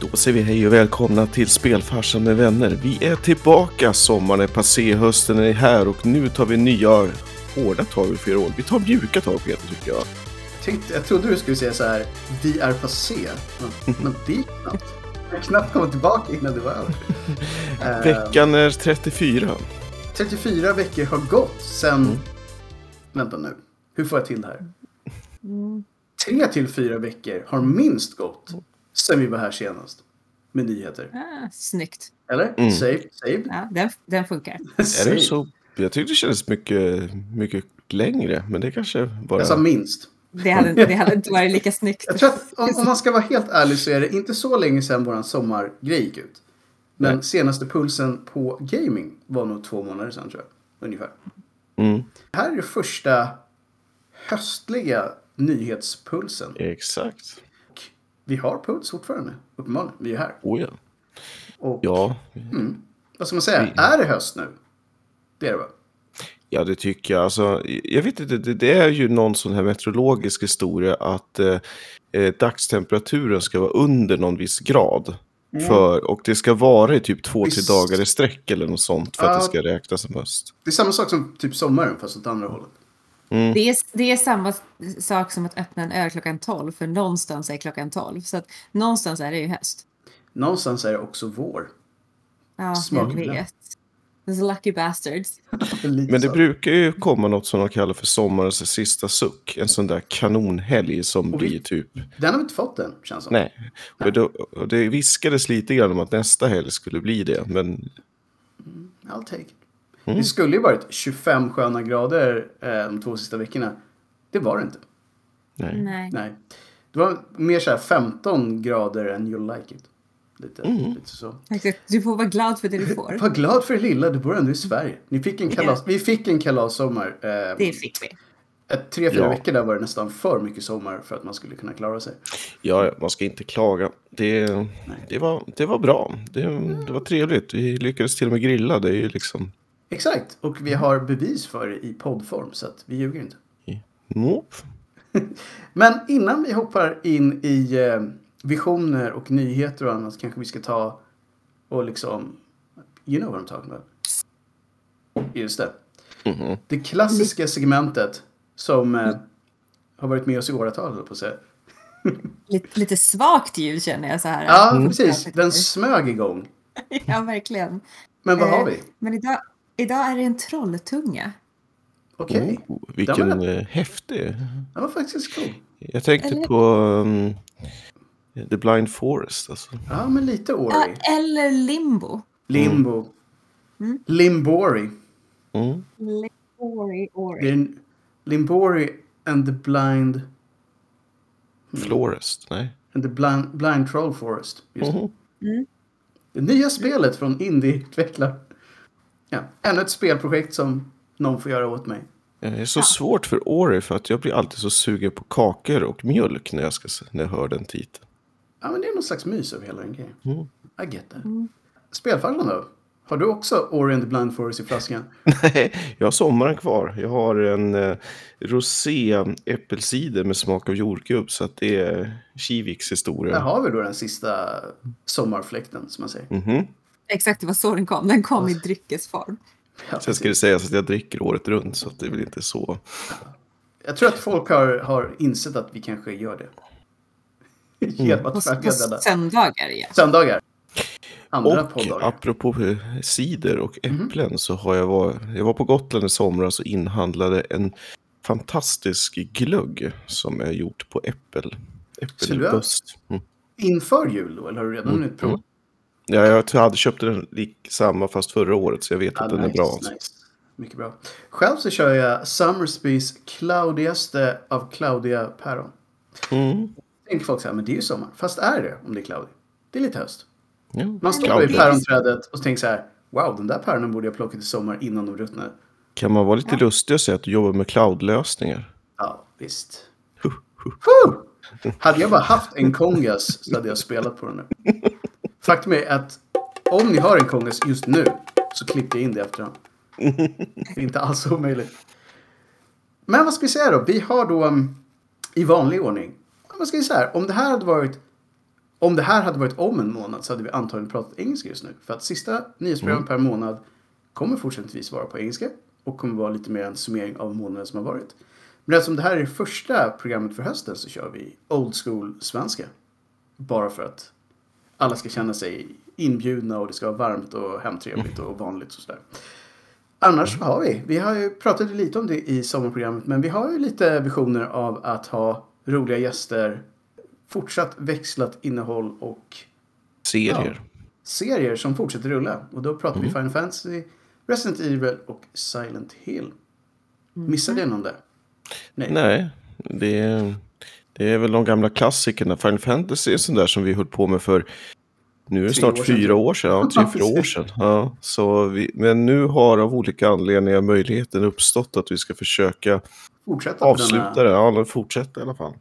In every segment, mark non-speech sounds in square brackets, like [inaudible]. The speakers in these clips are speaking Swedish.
Då säger vi hej och välkomna till Spelfarsan med vänner. Vi är tillbaka, sommaren är passé, hösten är här och nu tar vi nya hårda tag för år. Vi tar mjuka tag Peter tycker jag. Tänkte, jag trodde du skulle säga så här, vi är passé. Men, men det gick knappt. Jag har knappt kommit tillbaka innan det var över. [laughs] Veckan är 34. 34 veckor har gått sen... Vänta nu. Hur får jag till det här? Tre till fyra veckor har minst gått sen vi var här senast. Med nyheter. Ah, snyggt. Eller? Mm. Save, saved. Ja, den, den funkar. [laughs] Är Saved. det så? Jag tyckte det kändes mycket, mycket längre, men det kanske bara... Jag sa minst. Det hade, det hade inte varit lika snyggt. Jag tror att om, om man ska vara helt ärlig så är det inte så länge sedan våran sommargrej gick ut. Men Nej. senaste pulsen på gaming var nog två månader sedan tror jag. Ungefär. Mm, Här är det första höstliga nyhetspulsen. exakt. Vi har puls fortfarande, uppenbarligen. Vi är här. Oh ja. Och Ja, vad ska man säga? Vi- Är det höst nu? Det är det va? Ja, det tycker jag. Alltså, jag vet inte, det, det är ju någon sån här meteorologisk historia att eh, eh, dagstemperaturen ska vara under någon viss grad. För, och det ska vara i typ två, tre Visst. dagar i sträck eller något sånt för att Ja. det ska räknas som höst. Det är samma sak som typ sommaren fast åt andra hållet. Det är, det är samma sak som att öppna en öl klockan 12, för någonstans är klockan 12. Så att någonstans är det ju höst. Någonstans är det också vår. Ja, Smart. jag vet. Those lucky bastards. [laughs] Men det brukar ju komma något som de kallar för sommarens sista suck. En sån där kanonhelg som vi- blir typ... Den har vi inte fått än, känns som. Nej. Och, då, och det viskades lite grann om att nästa helg skulle bli det. Men I'll take it. Mm. Det skulle ju varit 25 sköna grader eh, de två sista veckorna. Det var det inte. nej. Nej. Nej. Det var mer så här 15 grader än you'll like it. Lite, Mm. lite så. Exakt. Du får vara glad för det du [laughs] får. Var glad för det lilla, du bor ändå i Sverige. Ni fick en kalas, Vi fick en kalassommar. Eh, Det fick vi. ett, tre, fyra Ja. veckor där var det nästan för mycket sommar för att man skulle kunna klara sig. Ja, man ska inte klaga. Det, det, var, det var bra. Det, det var trevligt. Vi lyckades till och med grilla. Det är ju liksom... Exakt, och vi har bevis för det i poddform så att vi ljuger inte. Nope. [laughs] Men innan vi hoppar in i eh, visioner och nyheter och annat kanske vi ska ta och liksom, you know what I'm talking about. Just det. Mhm. Det klassiska segmentet som eh, har varit med oss i åratal, på att säga. [laughs] Lite, lite svagt ljud känner jag så här. Ja, precis. Den smög igång. [laughs] ja, verkligen. Men vad har Eh, vi? Men idag, idag är det en trolltunga. Okej. Oh, Den vilken var- eh, häftig. Den var faktiskt cool. Jag tänkte Eller- på um, The Blind Forest. Alltså. Ja, men lite Ja, Ori. eller limbo. Limbo. Limbori. Mm. Ori, Det Ori. är en Limbori and the blind... Florest, nej. And the blind, blind troll forest. Just det. Mhm. Det nya spelet från Indie-utvecklare. Ja, ännu ett spelprojekt som någon får göra åt mig. Det är så svårt för Ori för att jag blir alltid så sugen på kakor och mjölk när jag, ska, när jag hör den titeln. Ja, men det är någon slags mys över hela den grejen. Mm. I get that. Spelfarsan då? Har du också Ori and the Blind Forest i flaskan? [laughs] Nej, jag har sommaren kvar. Jag har en eh, rosé äppelcider med smak av jordgubb. Så att det är Kiviks historia. Där har vi då den sista sommarfläkten, som man säger. Mhm. Exakt, det var så den kom. Den kom i dryckesform. Ja, Sen ska det sägas att jag dricker året runt. Så att det är väl inte så. Jag tror att folk har, har insett att vi kanske gör det. Genom På, söndagar, ja. Söndagar. Andra Och podddagar. apropå cider och Mhm. äpplen så har jag var, jag var på Gotland i somras och inhandlade en fantastisk glögg som är gjort på äppel. Äppelböst. Mm. Inför jul då, eller har du redan hunnit prova? Ja, jag hade köpt den lik samma fast förra året så jag vet Ja, att den är bra. nice. Mycket bra. Själv så kör jag Summersbys cloudigaste av cloudiga päron. Mm. Tänker folk så här, men det är ju sommar. Fast är det om det är cloudy? Det är lite höst. Ja. Man står Cloudy. vid päronträdet och tänker så här, wow, den där päronen borde jag plockat i sommar innan de ruttnade. Kan man vara lite lustig och säga att du jobbar med cloudlösningar? Ja, visst. Huh! Hade jag bara haft en kongas så hade jag spelat på den nu. [laughs] Faktum är att om ni har en kongas just nu så klippte jag in det efterhand. [laughs] Det är inte alls omöjligt. Men vad ska vi säga då? Vi har då um, i vanlig ordning. Vad ska vi säga? Om det här hade varit Om det här hade varit om en månad så hade vi antagligen pratat engelska just nu. För att sista nyhetsprogram per månad kommer fortsättningsvis vara på engelska och kommer vara lite mer en summering av månaden som har varit. Men eftersom det här är det första programmet för hösten så kör vi old school svenska. Bara för att alla ska känna sig inbjudna och det ska vara varmt och hemtrevligt och vanligt och sådär. Annars vad har vi, vi har ju pratat lite om det i sommarprogrammet, men vi har ju lite visioner av att ha roliga gäster, fortsatt växlat innehåll och Serier. serier som fortsätter rulla. Och då pratar vi Final Fantasy, Resident Evil och Silent Hill. Missade jag någon där? Nej. Nej, det är, det är väl de gamla klassikerna. Final Fantasy är sånt där som vi höll på med för nu är det snart år fyra år sedan. Ja, [laughs] tre, fyra år sedan. Ja, så vi, men nu har av olika anledningar möjligheten uppstått att vi ska försöka Fortsätta avsluta denna, det. Ja, fortsätta i alla fall.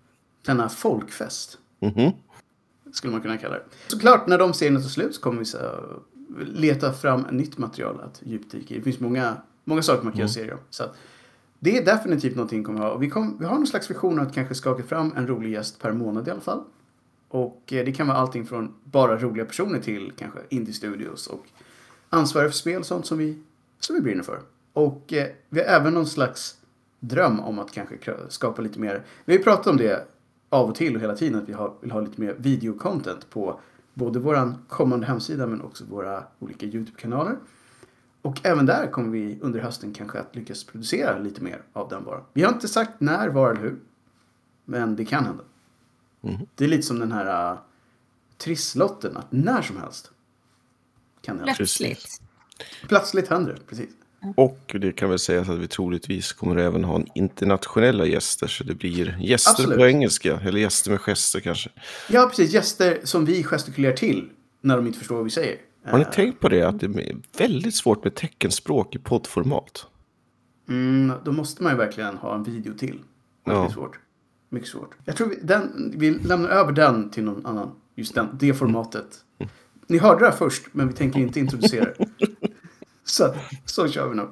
denna folkfest. Mhm. Skulle man kunna kalla det. Såklart, när de serierna tar slut så kommer vi så, leta fram nytt material att djupdyka i. Det finns många, många saker man kan göra serier om. Så att, det är definitivt någonting vi kommer ha. Och vi, kom, vi har någon slags vision att kanske skaka fram en rolig gäst per månad i alla fall. Och eh, det kan vara allting från bara roliga personer till kanske indie-studios och ansvariga för spel och sånt som vi, som vi brinner för. Och eh, vi har även någon slags dröm om att kanske skapa lite mer. Vi har ju pratat om det av och till och hela tiden att vi har, vill ha lite mer videocontent på både vår kommande hemsida men också våra olika YouTube-kanaler. Och även där kommer vi under hösten kanske att lyckas producera lite mer av den varan. Vi har inte sagt när, var eller hur. Men det kan hända. Det är lite som den här uh, trisslotten, att när som helst kan det hända. Plötsligt. Plötsligt händer det, precis. Och det kan väl sägas att vi troligtvis kommer även ha en internationella gäster. Så det blir gäster Absolut. på engelska. Eller gäster med gester kanske. Ja, precis. Gäster som vi gestikulerar till när de inte förstår vad vi säger. Har ni tänkt på det? Att det är väldigt svårt med teckenspråk i poddformat. Mm, då måste man ju verkligen ha en video till. Mycket Ja. svårt. Mycket svårt. Jag tror vi, den, vi lämnar över den till någon annan. Just den, det formatet. Ni hörde det här först, men vi tänker inte introducera det. [laughs] så, så kör vi nog.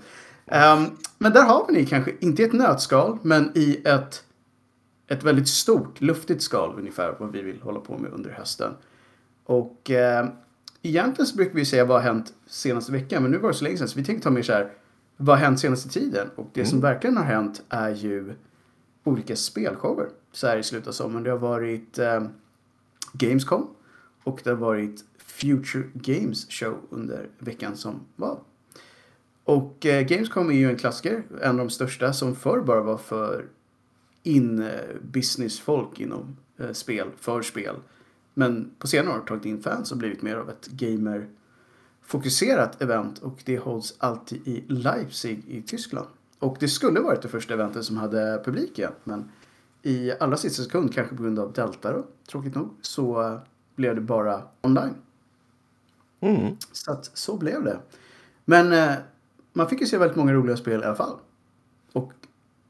Ehm, men där har vi ni kanske, inte i ett nötskal, men i ett, ett väldigt stort, luftigt skal ungefär vad vi vill hålla på med under hösten. Och eh, egentligen så brukar vi säga vad har hänt senaste veckan, men nu var det så länge sedan så vi tänkte ta mer så här, vad har hänt senaste tiden? Och det som verkligen har hänt är ju olika spelshower så här i slutet av sommaren. Det har varit eh, Gamescom och det har varit Future Games Show under veckan som var. Och eh, Gamescom är ju en klassiker, en av de största som förr bara var för in-business-folk inom eh, spel, för spel. Men på senare år har tagit in fans och blivit mer av ett gamer-fokuserat event och det hålls alltid i Leipzig i Tyskland. Och det skulle varit det första eventet som hade publik igen, men i allra sista sekund, kanske på grund av Delta då, tråkigt nog, så eh, blev det bara online. Mm. Så att så blev det. Men eh, man fick ju se väldigt många roliga spel i alla fall. Och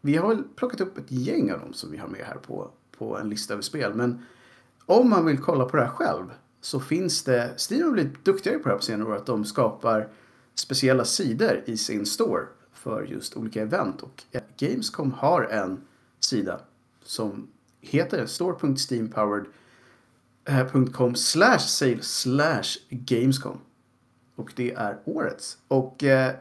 vi har väl plockat upp ett gäng av dem som vi har med här på, på en lista över spel. Men om man vill kolla på det här själv så finns det, Steam har blivit duktigare på det här på senare år, att de skapar speciella sidor i sin store för just olika event. Och Gamescom har en sida som heter store.steampowered.com slash sale slash Gamescom. Och det är årets. Och eh,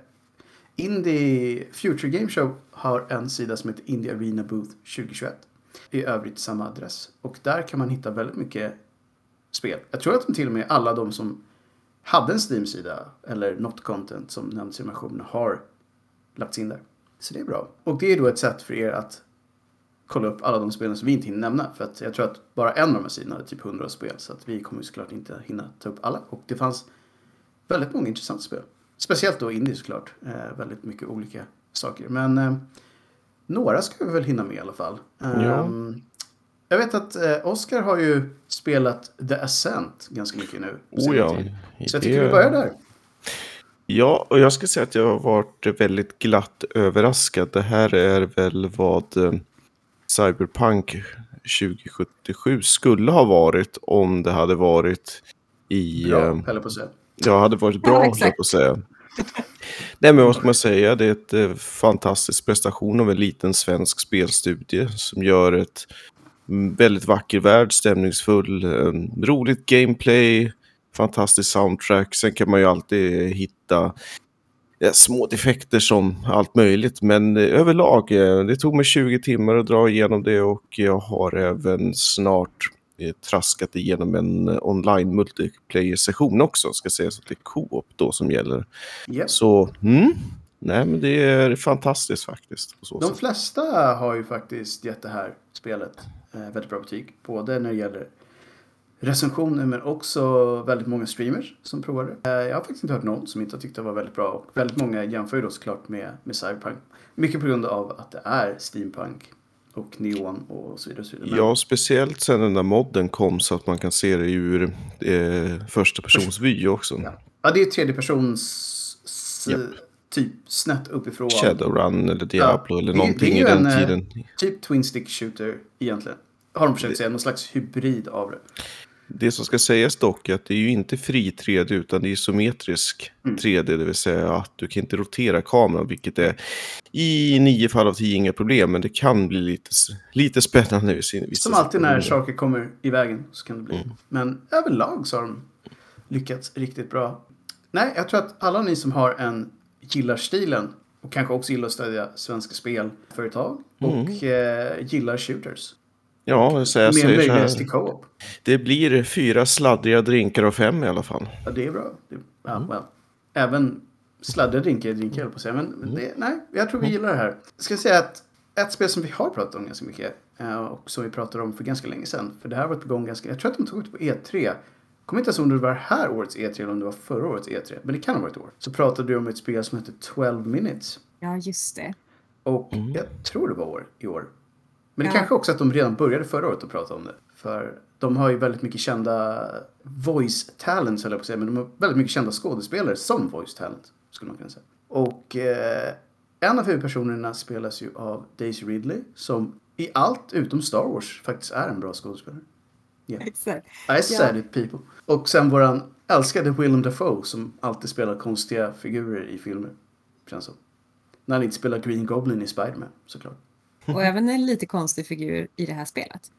Indie Future Game Show har en sida som heter Indie Arena Booth 2021. I övrigt samma adress. Och där kan man hitta väldigt mycket spel. Jag tror att de till och med alla de som hade en Steam-sida eller något content som nämns i versionen har lagts in där. Så det är bra. Och det är då ett sätt för er att kolla upp alla de spelen som vi inte hinner nämna. För att jag tror att bara en av de här sidorna hade typ 100 spel. Så att vi kommer såklart inte hinna ta upp alla. Och det fanns väldigt många intressanta spel. Speciellt då indie såklart. Eh, väldigt mycket olika saker. Men eh, några ska vi väl hinna med i alla fall. Ehm, Jag vet att eh, Oscar har ju spelat The Ascent ganska mycket nu. Oh ja. Så jag det- tycker vi börjar där. Ja, och jag ska säga att jag har varit väldigt glatt överraskad. Det här är väl vad eh, Cyberpunk 2077 skulle ha varit om det hade varit i... Bra, eh, höll jag på att säga. Ja, hade varit Ja, bra, ja, exakt. på att säga. [laughs] Nej, men vad ska man säga? Det är ett eh, fantastisk prestation av en liten svensk spelstudie som gör ett mm, Väldigt vacker värld, stämningsfull, eh, roligt gameplay, fantastisk soundtrack. Sen kan man ju alltid hitta ja, små defekter som allt möjligt. Men eh, överlag, eh, det tog mig 20 timmar att dra igenom det och jag har även snart traskat igenom en eh, online multiplayer-session också. Ska säga så att det är co-op då som gäller. Japp. Så, mm, nej men det är fantastiskt faktiskt. De sätt. flesta har ju faktiskt gett det här spelet eh, väldigt bra betyg. Både när det gäller recensioner men också väldigt många streamers som provade det. Eh, jag har faktiskt inte hört någon som inte har tyckt det var väldigt bra. Och väldigt många jämför ju då såklart med, med Cyberpunk. Mycket på grund av att det är steampunk och neon och så vidare. Och så vidare. Ja, speciellt sen den där modden kom så att man kan se det ur eh, första persons vy också. Ja. ja, det är tredje persons Japp. typ snett uppifrån. Shadowrun eller Diablo Ja, eller det- någonting det är i ju den en, eh, tiden. Typ Twin Stick Shooter egentligen. Har de försökt säga, någon slags hybrid av det. Det som ska sägas dock är att det är ju inte fri 3D utan det är isometrisk Mm. 3D, det vill säga att du kan inte rotera kameran, vilket är i nio fall av tio inga problem, men det kan bli lite, lite spännande i sin- vissa Som alltid när saker kommer i vägen så kan det bli. Mm. Men överlag så har de lyckats riktigt bra. Nej, jag tror att alla ni som har en gillar stilen och kanske också gillar att stödja svenska spelföretag och eh, gillar shooters. Ja, så jag säger så möjlighet till här. co-op. Det blir fyra sladdriga drinkar av fem i alla fall. Ja, det är bra. Det, ja, Mm. well. Även sladdriga drinkar är drinkar, jag på att säga. Men Mm. det, nej, jag tror vi gillar det här. Jag ska säga att ett spel som vi har pratat om ganska mycket eh, och som vi pratade om för ganska länge sedan. För det här har varit på gång ganska... Jag tror att de tog ut på E3. Kommer inte ens ihåg om det var här årets E3 eller om det var förra årets E3. Men det kan ha varit år. Så pratade du om ett spel som heter 12 minutes. Ja, just det. Och jag tror det var år, i år. Men det Ja. kanske också att de redan började förra året att prata om det. För de har ju väldigt mycket kända voice talents, höll jag på att säga. Men de har väldigt mycket kända skådespelare som voice talent, skulle man kunna säga. Och eh, en av huvudpersonerna spelas ju av Daisy Ridley, som i allt utom Star Wars faktiskt är en bra skådespelare. [laughs] Exakt. I said it people. Och sen våran älskade Willem Dafoe som alltid spelar konstiga figurer i filmer. Känns som. När han inte spelar Green Goblin i Spiderman, såklart. Och även en lite konstig figur i det här spelet.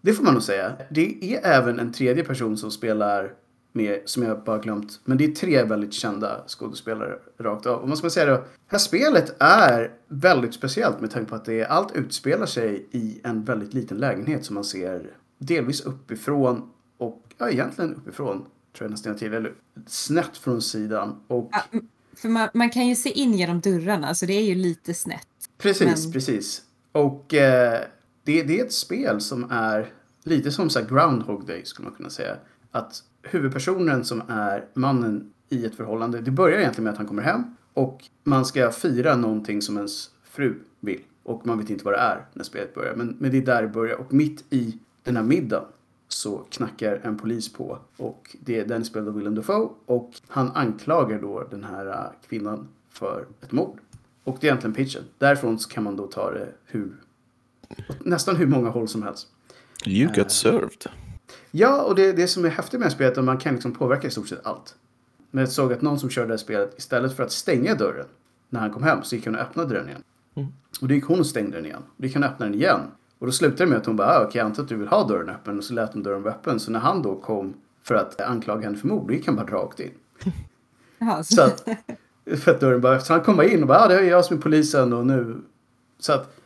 Det får man nog säga. Det är även en tredje person som spelar med, som jag bara glömt. Men det är tre väldigt kända skådespelare rakt av. Och ska man säga då? Det här spelet är väldigt speciellt med tanke på att det, allt utspelar sig i en väldigt liten lägenhet som man ser delvis uppifrån och ja, egentligen uppifrån tror jag nästan till. Eller snett från sidan. Och Ja, för man, man kan ju se in genom dörrarna, så det är ju lite snett. Precis, Men- precis. Och eh, det, det är ett spel som är lite som så här Groundhog Day skulle man kunna säga. Att huvudpersonen som är mannen i ett förhållande, det börjar egentligen med att han kommer hem och man ska fira någonting som ens fru vill. Och man vet inte vad det är när spelet börjar. Men, men det är där det börjar. Och mitt i den här middagen så knackar en polis på. Och det är den spelad av Willem Dafoe. Och han anklagar då den här eh, kvinnan för ett mord. Och det är egentligen pitchen. Därifrån så kan man då ta det hur, nästan hur många håll som helst. You got served. Ja, och det, det som är häftigt med det här spelet är att man kan liksom påverka i stort sett allt. Men jag såg att någon som körde det här spelet, istället för att stänga dörren när han kom hem, så gick hon och öppnade den igen. Och då gick hon och stängde den igen. Och då gick han och öppnade den igen. Och då slutade det med att hon bara, ah, okej, jag antar att du vill ha dörren öppen. Och så lät hon dörren vara öppen. Så när han då kom för att anklaga henne för mord, då gick han bara rakt in. [laughs] Jaha, så, Så att, [laughs] för att dörren bara, så han kom bara in och bara, ah, det är jag som är polisen och nu. Så att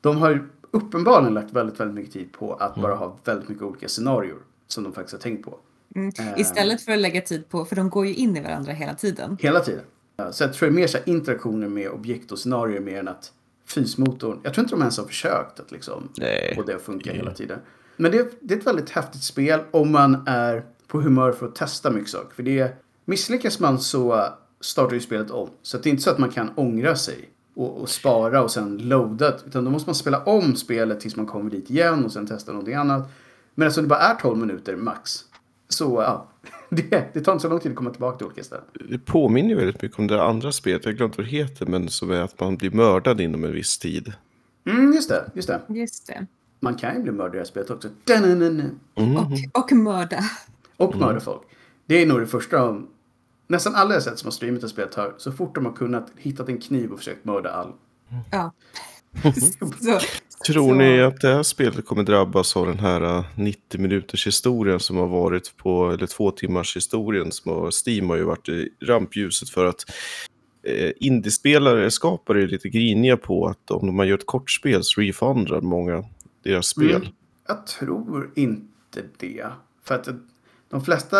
de har ju uppenbarligen lagt väldigt, väldigt mycket tid på att bara ha väldigt mycket olika scenarier som de faktiskt har tänkt på. mm. eh. Istället för att lägga tid på, för de går ju in i varandra hela tiden. Hela tiden. Ja, Så jag tror det är mer så här interaktioner med objekt och scenarier mer än att fysmotorn, jag tror inte de ens har försökt att liksom Nej. få det att funka hela tiden. Men det är, det är ett väldigt häftigt spel om man är på humör för att testa mycket saker. För det misslyckas man så startar ju spelet om. Så att det är inte så att man kan ångra sig och, och spara och sen loada. Utan då måste man spela om spelet tills man kommer dit igen och sen testa någonting annat. Men eftersom det bara är 12 minuter max. Så ja, [laughs] det, det tar inte så lång tid att komma tillbaka till olika ställen. Det påminner ju väldigt mycket om det andra spelet, jag har glömt vad det heter, men som är att man blir mördad inom en viss tid. Mm, just det, just det. Just det. Man kan ju bli mördad i det här spelet också. Da-na-na-na. Och, och mörda. Och mörda folk. Det är nog det första. Nästan alla jag sett som har streamat det spelet har så fort de har kunnat hittat en kniv och försökt mörda all. Ja. [laughs] Så, Tror Så- ni att det här spelet kommer drabbas av den här eh, 90 minuters historien som har varit på, eller två timmars historien som har, Steam har ju varit i rampljuset för att eh, indiespelare, skapare är lite griniga på att om man gör ett kortspel så refundar många deras spel. Mm. Jag tror inte det. För att de flesta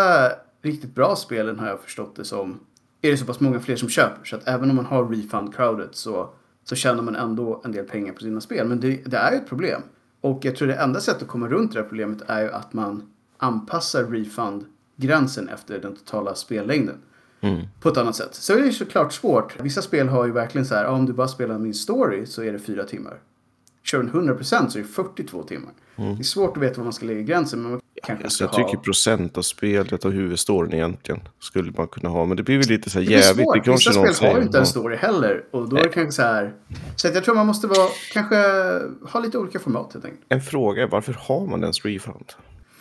riktigt bra spelen har jag förstått det som är det så pass många fler som köper. Så att även om man har refund-crowdet så, så tjänar man ändå en del pengar på sina spel. Men det, det är ju ett problem. Och jag tror det enda sättet att komma runt det här problemet är ju att man anpassar refund-gränsen efter den totala spellängden. Mm. På ett annat sätt. Så är det ju såklart svårt. Vissa spel har ju verkligen så här, ja, om du bara spelar min story så är det fyra timmar. Kör den 100% så är det 42 timmar. Det är svårt att veta var man ska lägga gränsen. Men man Alltså, jag tycker ha... procent av spelet och huvudstoryn egentligen skulle man kunna ha. Men det blir väl lite så här Det jävligt. kanske Vissa spel har ju inte en story heller. Och då är det kanske så här. Så att jag tror man måste vara, kanske ha lite olika format helt enkelt. En fråga är varför har man ens refund?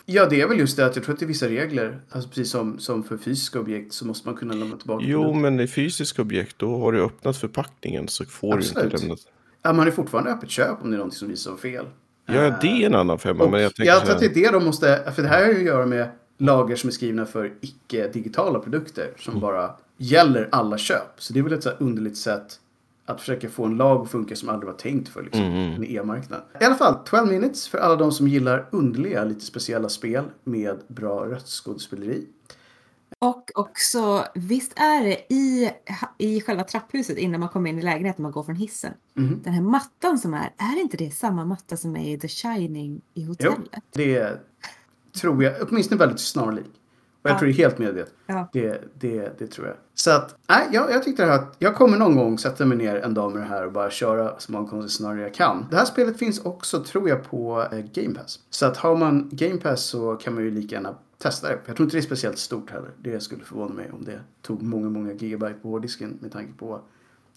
Ja, det är väl just det att jag tror att det är vissa regler. Alltså precis som, som för fysiska objekt så måste man kunna lämna tillbaka. Jo, men i fysiska objekt då har du öppnat förpackningen så får du Absolut. inte lämna. Ja, man är fortfarande öppet köp om det är någonting som visar fel. Ja, det är en annan femma. Och men jag tror att det är det de måste, för det här har ju att göra med lagar som är skrivna för icke-digitala produkter som Mm. bara gäller alla köp. Så det är väl ett så underligt sätt att försöka få en lag att funka som aldrig var tänkt för liksom, Mm, en e-marknad. I alla fall, 12 minutes för alla de som gillar underliga, lite speciella spel med bra röstskådespeleri. Och också, visst är det i, i själva trapphuset innan man kommer in i lägenheten, man går från hissen. Mhm. Den här mattan som är, är inte det samma matta som är i The Shining i Jo, hotellet? det tror jag, åtminstone väldigt snarlik. Och jag Ja. tror det är helt medvetet. Ja. Det, det, det tror jag. Så att, nej, jag, jag tyckte det här att jag kommer någon gång sätta mig ner en dag med det här och bara köra så många scenarier jag kan. Det här spelet finns också, tror jag, på eh, Game Pass. Så att har man Game Pass så kan man ju lika gärna testa det. Jag tror inte det är speciellt stort heller. Det skulle förvåna mig om det tog många, många gigabyte på hårddisken med tanke på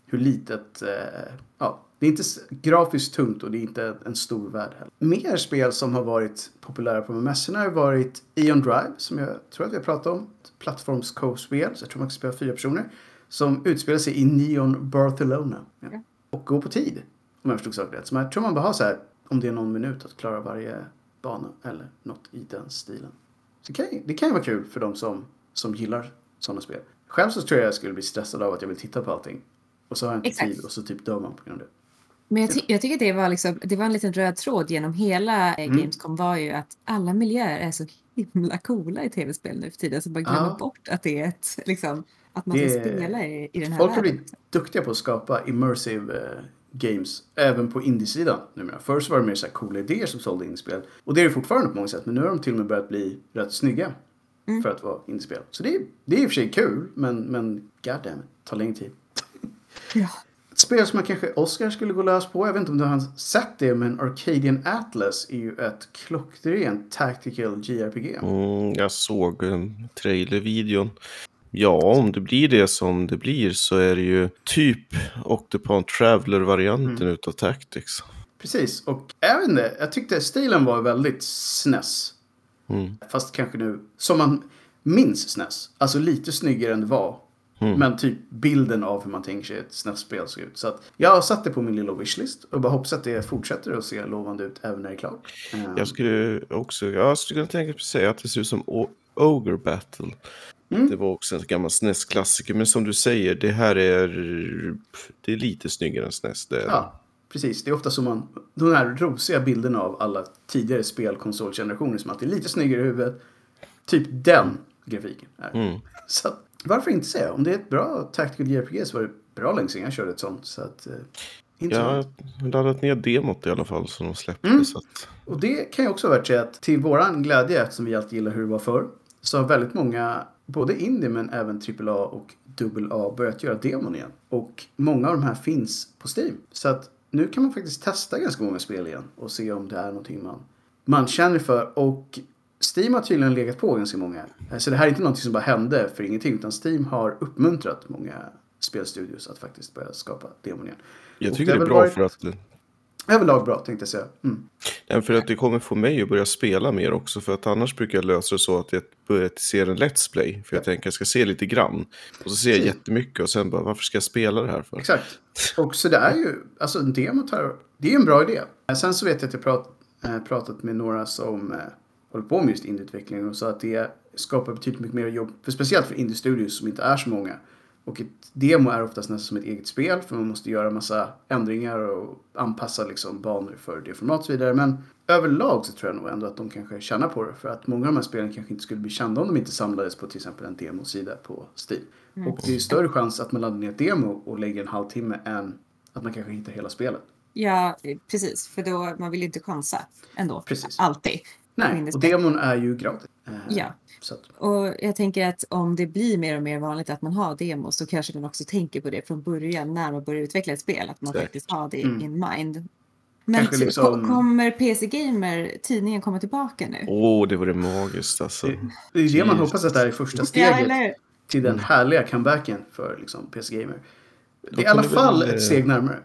hur litet, eh, ja, det är inte grafiskt tungt och det är inte en stor värld heller. Mer spel som har varit populära på mässorna har varit Eon Drive, som jag tror att vi har pratat om. Ett plattforms co-spel, så jag tror man kan spela fyra personer. Som utspelar sig i Neon Barcelona. Ja. Och går på tid, om jag förstod saken rätt. Så jag tror man bara har så här, om det är någon minut att klara varje bana eller något i den stilen. Det kan, det kan ju vara kul för de som, som gillar sådana spel. Själv så tror jag jag skulle bli stressad av att jag vill titta på allting. Och så har jag inte Exakt. tid och så typ dör man på grund av det. Men jag, ty- jag tycker det var, liksom, det var en liten röd tråd genom hela eh, Mm. Gamescom var ju att alla miljöer är så himla coola i tv-spel nu för tiden. Så man glömmer Ja. bort att det är ett, liksom, att man ska Det- spela i, i den här Folk har världen. blivit duktiga på att skapa immersive eh, games även på indiesidan numera. Först var det mer så här coola idéer som sålde indiespel. Och det är det fortfarande på många sätt. Men nu har de till och med börjat bli rätt snygga Mm. för att vara indiespel. Så det är, det är i och för sig kul, men, men goddammit, tar längre tid. [laughs] Ja. Ett spel som man kanske Oscar skulle gå lös på, jag vet inte om du har sett det, men Arcadian Atlas är ju ett klockrent tactical JRPG. Mm, jag såg um, trailervideon. Ja, om det blir det som det blir så är det ju typ Octopan Traveler-varianten Mm. utav Tactics. Precis, och vet inte, jag tyckte stilen var väldigt SNES. Mm. Fast kanske nu, som man minns SNES. Alltså lite snyggare än det var. Mm. Men typ bilden av hur man tänker sig ett SNES-spel ser ut. Så att jag det på min lilla wishlist och bara hoppas att det fortsätter att se lovande ut även när det är klart. Jag skulle också, jag skulle kunna tänka mig att säga att det ser ut som O- Ogre Battle. Mm. Det var också en gammal SNES-klassiker, men som du säger, det här är, det är lite snyggare än SNES. Det är, Ja, precis. Det är ofta som man, de här rosiga bilderna av alla tidigare spelkonsolgenerationer som att det är lite snyggare i huvudet. Typ den grafiken. Är. Mm. Så att, varför inte säga? Om det är ett bra tactical JRPG så var det bra länge sedan jag körde ett sånt. Så att, eh, Jag har laddat ner demot i alla fall som de släppte. Mm. Så att, Och det kan ju också vara värt att säga att till våran glädje, eftersom vi alltid gillar hur det var förr, så har väldigt många, både indie men även AAA och AA börjat göra demon igen. Och många av de här finns på Steam. Så att nu kan man faktiskt testa ganska många spel igen och se om det är någonting man, man känner för. Och Steam har tydligen legat på ganska många. Så det här är inte någonting som bara hände för ingenting, utan Steam har uppmuntrat många spelstudios att faktiskt börja skapa demon igen. jag tycker det det är bra varit- för att Överlag bra tänkte jag säga. Mm. Nej, för att det kommer få mig att börja spela mer också. För att annars brukar jag lösa det så att jag börjar se en Let's Play. För jag tänker att jag ska se lite grann. Och så ser jag Precis. jättemycket och sen bara, varför ska jag spela det här för? Exakt. Och så det är ju, alltså demot har det är ju en bra idé. Sen så vet jag att jag prat, eh, pratat med några som eh, håller på med just indieutveckling och sa att det skapar betydligt mycket mer jobb, för speciellt för indie-studios som inte är så många. Och ett demo är oftast nästan som ett eget spel för man måste göra massa ändringar och anpassa liksom banor för det format och så vidare. Men överlag så tror jag nog ändå att de kanske tjänar på det. För att många av de här spelen kanske inte skulle bli kända om de inte samlades på till exempel en demosida på Steam. Och det är större chans att man laddar ner ett demo och lägger en halvtimme än att man kanske hittar hela spelet. Ja, precis. För då, man vill ju inte chansa ändå. Precis. Alltid. Nej, och demon är ju gratis. Eh, Ja. Så att, Och jag tänker att om det blir mer och mer vanligt att man har demos så kanske man också tänker på det från början när man börjar utveckla ett spel. Att man Säkert. faktiskt har det Mm. in mind. Men Kanske så- liksom- ko- kommer PC Gamer, tidningen, komma tillbaka nu? Åh, det vore magiskt alltså. det det är det man hoppas att det här är första Ja, steget eller? till den härliga comebacken för liksom, PC Gamer. Det är i alla fall väl, ett eh, steg närmare.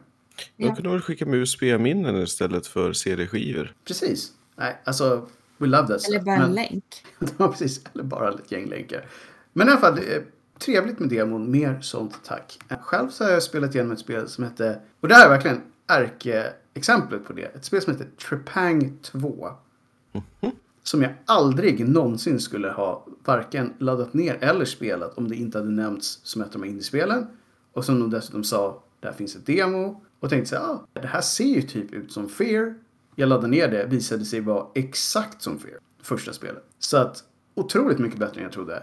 De Ja. kunde väl skicka med USB-minnen istället för CD-skivor. Precis. Nej, alltså, we love that Eller bara en länk. [laughs] Ja, precis. Eller bara ett gäng länkar. Men i alla fall, trevligt med demon. Mer sånt tack. Själv så har jag spelat igenom ett spel som heter, och det här är verkligen ärkeexemplet på det. Ett spel som heter Trepang 2. Som jag aldrig någonsin skulle ha varken laddat ner eller spelat om det inte hade nämnts som ett av de här indiespelen. Och som de dessutom sa, där finns ett demo. Och tänkte så här, ah, det här ser ju typ ut som Fear. Jag laddade ner det, visade sig vara exakt som Fear. Första spelet. Så att, otroligt mycket bättre än jag trodde.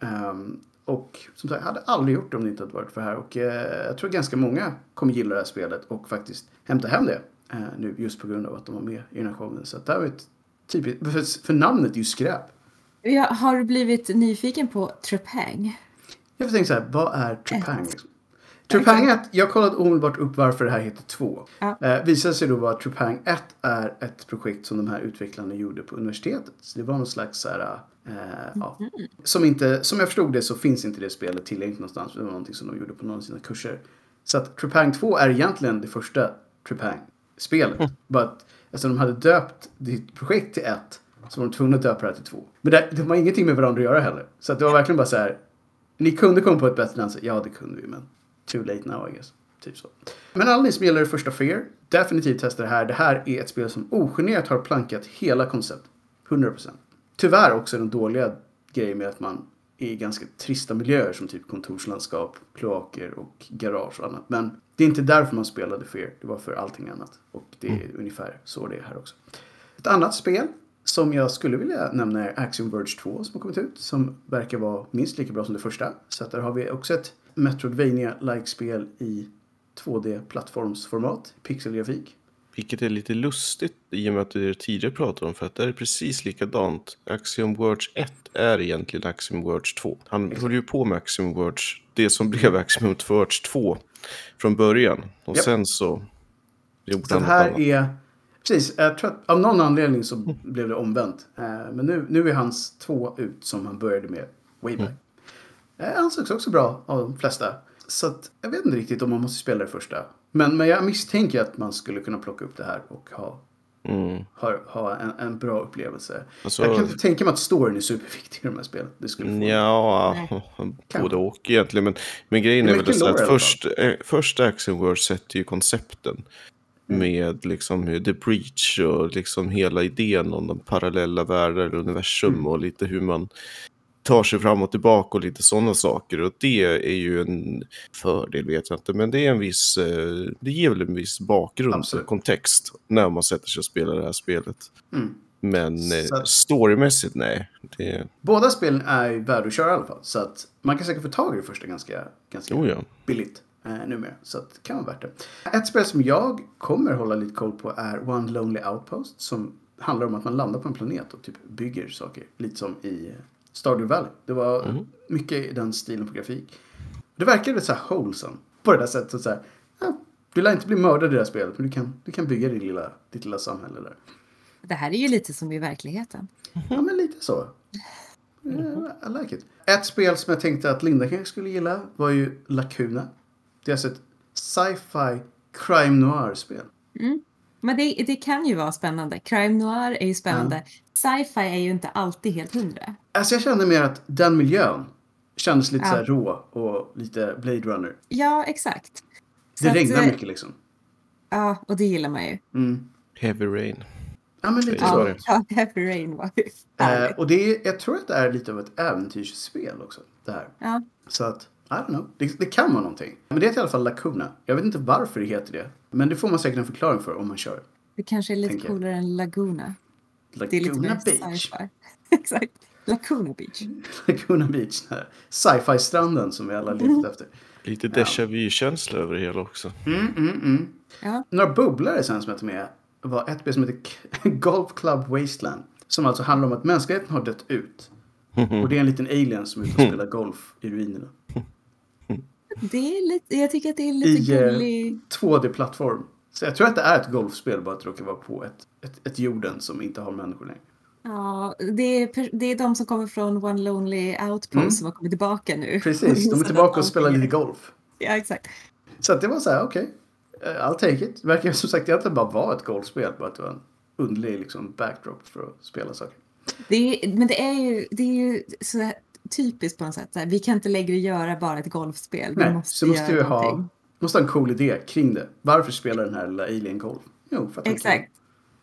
Ehm, och som sagt, jag hade aldrig gjort det om det inte hade varit för det här. Och eh, jag tror ganska många kommer gilla det här spelet och faktiskt hämta hem det. eh, nu just på grund av att de var med i den här showen. Så att det här var ett typiskt, för, för namnet är ju skräp. Ja, har blivit nyfiken på Trepang? Jag tänka så här, vad är Trepang? Liksom? Trepang 1, jag kollade omedelbart upp varför det här heter 2. Ja. Eh, visade sig då vara att Trepang 1 är ett projekt som de här utvecklarna gjorde på universitetet. Så det var någon slags så här, eh, ja. Som inte, som jag förstod det så finns inte det spelet tillgängligt någonstans. Det var någonting som de gjorde på någon av sina kurser. Så att Trepang 2 är egentligen det första Trepang-spelet. Bara att alltså, de hade döpt ditt projekt till 1 så var de tvungna att döpa det till 2. Men det, det har ingenting med varandra att göra heller. Så att det var verkligen bara så här. Ni kunde komma på ett bättre namn. Ja, det kunde vi, men too late now I guess. Typ så. Men alla ni som gillar det första Fear, definitivt testa det här. Det här är ett spel som ogenerat har plankat hela konceptet. 100%. Tyvärr också den dåliga grejen med att man är i ganska trista miljöer som typ kontorslandskap, kloaker och garage och annat. Men det är inte därför man spelade Fear. Det var för allting annat. Och det är ungefär så det är här också. Ett annat spel som jag skulle vilja nämna är Axiom Verge 2 som har kommit ut. Som verkar vara minst lika bra som det första. Så där har vi också ett Metroidvania-like spel i 2D-plattformsformat, pixelgrafik. Vilket är lite lustigt i och med att det tidigare pratade om för att det är precis likadant. Axiom Words 1 är egentligen Axiom Words 2. Han höll ju på med Axiom Words, det som blev Axiom Words 2 från början. Och Japp. sen så gjorde Så han här annat. är... Precis, jag tror att av någon anledning så blev det omvänt. Eh, Men nu, nu är hans två ut som han började med way back. Mm. Ansågs också bra av de flesta. Så att, jag vet inte riktigt om man måste spela det första. Men, men jag misstänker att man skulle kunna plocka upp det här och ha, Mm. ha, ha en, en bra upplevelse. Alltså- jag kan inte tänka mig att storyn är superviktig i de här spelen. Det skulle få Ja, [laughs] både och egentligen. Men, men grejen är är väl att först, eh, första Axiom Words sätter ju koncepten. Med liksom The Breach och liksom hela idén om de parallella världar, universum och lite hur man tar sig fram och tillbaka och lite sådana saker. Och det är ju en fördel vet jag inte, men det är en viss, eh, det ger väl en viss bakgrund Absolut. kontext när man sätter sig och spelar det här spelet. Mm. Men eh, Så storymässigt, nej. Det, Båda spelen är ju värda att köra i alla fall. Så att man kan säkert få tag i det första ganska, ganska oh ja. billigt eh, numera. Så att det kan vara värt det. Ett spel som jag kommer hålla lite koll på är One Lonely Outpost. Som handlar om att man landar på en planet och typ bygger saker. Lite som i Stardew Valley. Det var mycket i den stilen på grafik. Det verkade så här wholesome. På det där sättet. Så här, ja, du lär inte bli mördad i det här spelet. Men du kan, du kan bygga ditt lilla, ditt lilla samhälle där. Det här är ju lite som i verkligheten. Ja, men lite så. Yeah, I like it. Ett spel som jag tänkte att Linda kanske skulle gilla var ju Lacuna. Det är alltså ett sci-fi crime noir-spel. Men det, det kan ju vara spännande. Crime noir är ju spännande. Sci-fi är ju inte alltid helt hundra. Alltså jag kände mer att den miljön kändes lite Ja. så här rå och lite Blade Runner. Ja, exakt. Så Det att, regnar eh, mycket liksom. Ja, och det gillar man ju. Mm. Heavy Rain. Ja, men lite Ja. så. Ja, Heavy Rain var ju Eh, och det är, jag tror att det är lite av ett äventyrsspel också. Det här. Ja. Så att, I don't know. Det, det kan vara någonting. Men det heter i alla fall Lacuna. Jag vet inte varför det heter det. Men det får man säkert en förklaring för om man kör. Det kanske är lite Tänker coolare än Laguna. Det är lite Laguna mer Beach. [laughs] Exakt. Laguna Beach. [laughs] Laguna Beach. Sci-fi-stranden som vi alla letat efter. Lite déjà vu-känsla över det hela också. Mm, mm, mm. Ja. Några bubblare sen som jag tog med var ett spel som heter [laughs] Golf Club Wasteland. Som alltså handlar om att mänskligheten har dött ut. Och det är en liten alien som är ute och spelar golf i ruinerna. Det är lite, jag tycker att det är lite I, eh, gullig. 2D-plattform. Så jag tror att det är ett golfspel, bara att det råkar vara på ett, ett, ett jorden som inte har människor längre. Ja, det är, det är de som kommer från One Lonely Outpost Mm. som har kommit tillbaka nu. Precis, de är tillbaka och spelar lite golf. Ja, exakt. Så att det var så här, okej. Okay. I'll take it. Verkar som sagt egentligen bara vara ett golfspel. Bara att det var en underlig liksom, backdrop för att spela saker. Det är, men det är ju, det är ju så typiskt på något sätt. Så här, vi kan inte längre göra bara ett golfspel. Vi Nej, måste så måste vi ha, någonting. måste ha en cool idé kring det. Varför spelar den här lilla alien golf? Jo, för att Exakt.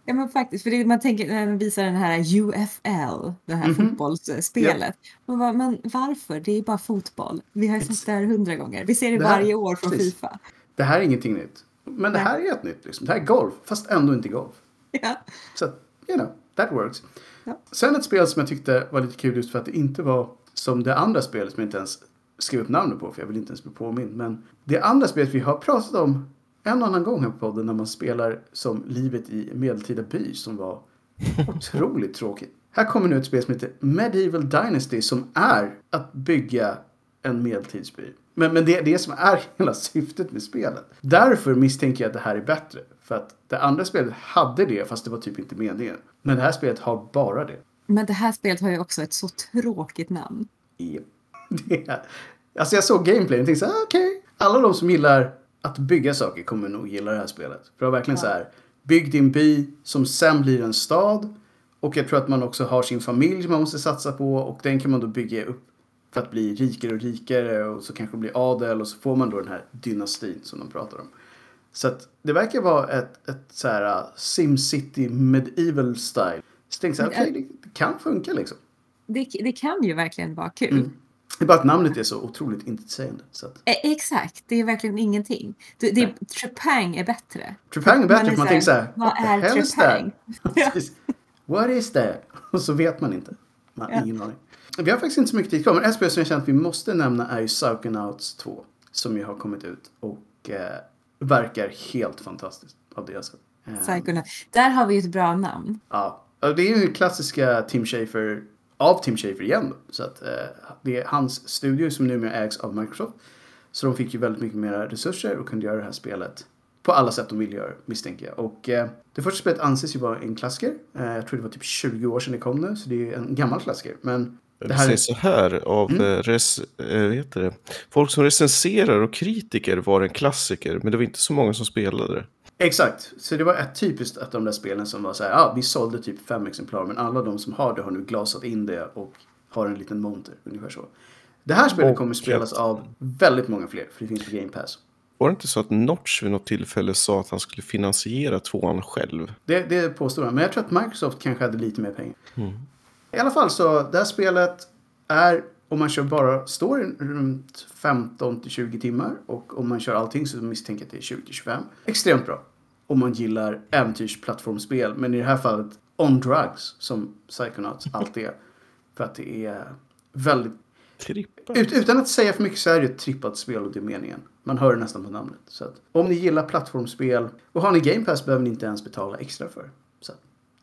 Ja men faktiskt, för det, man tänker när man visar den här UFL, det här Mhm. fotbollsspelet. Man bara, men varför? Det är bara fotboll. Vi har ju sett det här hundra gånger. Vi ser det, Det här- varje år från precis. Fifa. Det här är ingenting nytt. Men det här är ett nytt. Liksom. Det här är golf, fast ändå inte golf. Ja. Så you know, that works. Ja. Sen ett spel som jag tyckte var lite kul just för att det inte var som det andra spelet som jag inte ens skrev upp namnet på för jag vill inte ens bli påmind. Men det andra spelet vi har pratat om en annan gång här på podden när man spelar som livet i medeltida by som var [laughs] otroligt tråkigt. Här kommer nu ett spel som heter Medieval Dynasty som är att bygga en medeltidsby. Men, men det är det som är [laughs] hela syftet med spelet. Därför misstänker jag att det här är bättre. För att det andra spelet hade det fast det var typ inte meningen. Men det här spelet har bara det. Men det här spelet har ju också ett så tråkigt namn. Är, [laughs] alltså jag såg gameplay och tänkte så här, okej. Alla de som gillar att bygga saker kommer nog gilla det här spelet. För det var verkligen så här, bygg din by som sen blir en stad. Och jag tror att man också har sin familj som man måste satsa på och den kan man då bygga upp för att bli rikare och rikare och så kanske bli adel och så får man då den här dynastin som de pratar om. Så att det verkar vara ett, ett så här uh, SimCity medieval style. Så här, Men, okej, det, det kan funka liksom. Det, det kan ju verkligen vara kul. Mm. Det är bara att namnet är så otroligt intetsägande. Så att, Eh, exakt, det är verkligen ingenting. Det, det, Trepang är bättre. Trepang är bättre Man är man tänker så här, vad "What the är Trepang?" that?" [laughs] Precis. What is that? Och så vet man inte. Man har Ja. ingen aning. Vi har faktiskt inte så mycket tid kvar. Men ett spel som jag känner att vi måste nämna är ju Psychonauts 2. Som ju har kommit ut. Och eh, verkar helt fantastiskt av det jag sett. Eh, Psychonaut. Där har vi ju ett bra namn. Ja, det är ju klassiska Tim Schafer av Tim Schafer igen. Då. Så att, eh, det är hans studio som numera ägs av Microsoft. Så de fick ju väldigt mycket mer resurser och kunde göra det här spelet på alla sätt de vill göra, misstänker jag. Och eh, det första spelet anses ju vara en klassiker. Eh, jag tror det var typ 20 år sedan det kom nu, så det är ju en gammal klassiker. Men det här så här av Mm. eh, res, eh, heter det? folk som recenserar och kritiker var en klassiker, men det var inte så många som spelade det. Exakt, så det var ett typiskt att de där spelen som var så här, ja vi sålde typ fem exemplar men alla de som har det har nu glasat in det och har en liten monter, ungefär så. Det här spelet Och kommer spelas av väldigt många fler, för det finns på Game Pass. Var det inte så att Notch vid något tillfälle sa att han skulle finansiera tvåan själv? Det, det påstår han, men jag tror att Microsoft kanske hade lite mer pengar. I alla fall så, det här spelet är, om man kör bara storyn, runt 15 till 20 timmar. Och om man kör allting så misstänker jag att det är 20 till 25. Extremt bra. Om man gillar äventyrsplattformsspel, men i det här fallet on drugs, som Psychonauts alltid är. [laughs] För att det är väldigt ut, utan att säga för mycket så är det ett trippat spel och det är meningen. Man hör det nästan på namnet. Så att, om ni gillar plattformsspel och har ni Game Pass behöver ni inte ens betala extra för.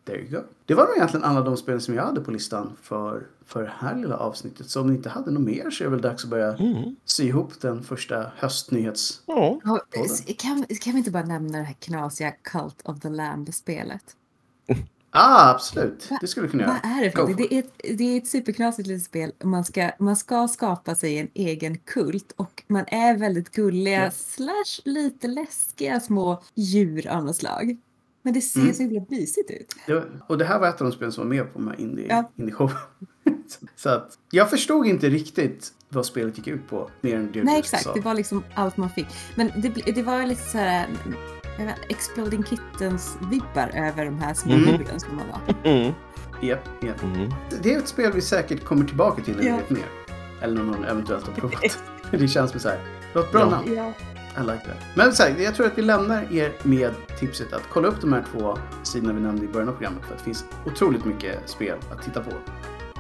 There you go. Det var nog egentligen alla de spelen som jag hade på listan för, för det här lilla avsnittet. Så om ni inte hade något mer så är det väl dags att börja Mm. sy ihop den första höstnyhets... Ja. Kan, kan vi inte bara nämna det här knasiga Cult of the Lamb-spelet? Ah, absolut. Det skulle du kunna göra. Vad är det för det? Är ett, det är ett superknasigt litet spel. Man ska, man ska skapa sig en egen kult och man är väldigt gulliga Ja. slash lite läskiga små djur av något slag. Men det ser Mm. så himla mysigt ut. Det var, och det här var ett av de spelen som var med på de här indie, Ja. indie-showen. [laughs] så, att jag förstod inte riktigt vad spelet gick ut på. Mer än det Nej exakt, sa. det var liksom allt man fick. Men det, det var lite så här jag vet, Exploding Kittens-vibbar över de här små Mm. djuren som man var. Mm. Japp, japp. Mm. Det är ett spel vi säkert kommer tillbaka till när vi Ja. vet mer. Eller när någon eventuellt har provat. [laughs] det känns som så här. Det var ett bra Ja. namn. Ja. I like that. Men så här, jag tror att vi lämnar er med tipset att kolla upp de här två sidorna vi nämnde i början av programmet. För att det finns otroligt mycket spel att titta på.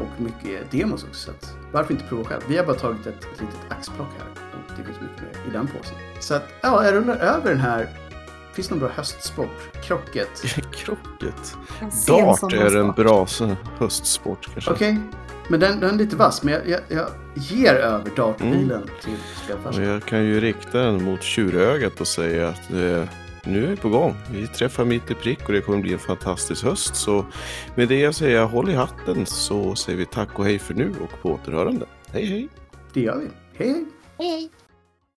Och mycket demos också. Så att, varför inte prova själv? Vi har bara tagit ett, ett litet axplock här. Och det finns mycket mer i den påsen. Så att, ja, jag rullar över den här. Finns det någon bra höstsport? Krocket? [laughs] Krocket. Dart är en bra höstsport kanske. Okej. Men den, den är lite vass. Men jag, jag, jag ger över dartbilen till Och spelfarsan. jag kan ju rikta den mot tjurögat och säga att eh, nu är vi på gång. Vi träffar mitt i prick och det kommer bli en fantastisk höst. Så med det jag säger håll i hatten så säger vi tack och hej för nu och på återhörande. Hej hej! Det gör vi. Hej, hej! Hej.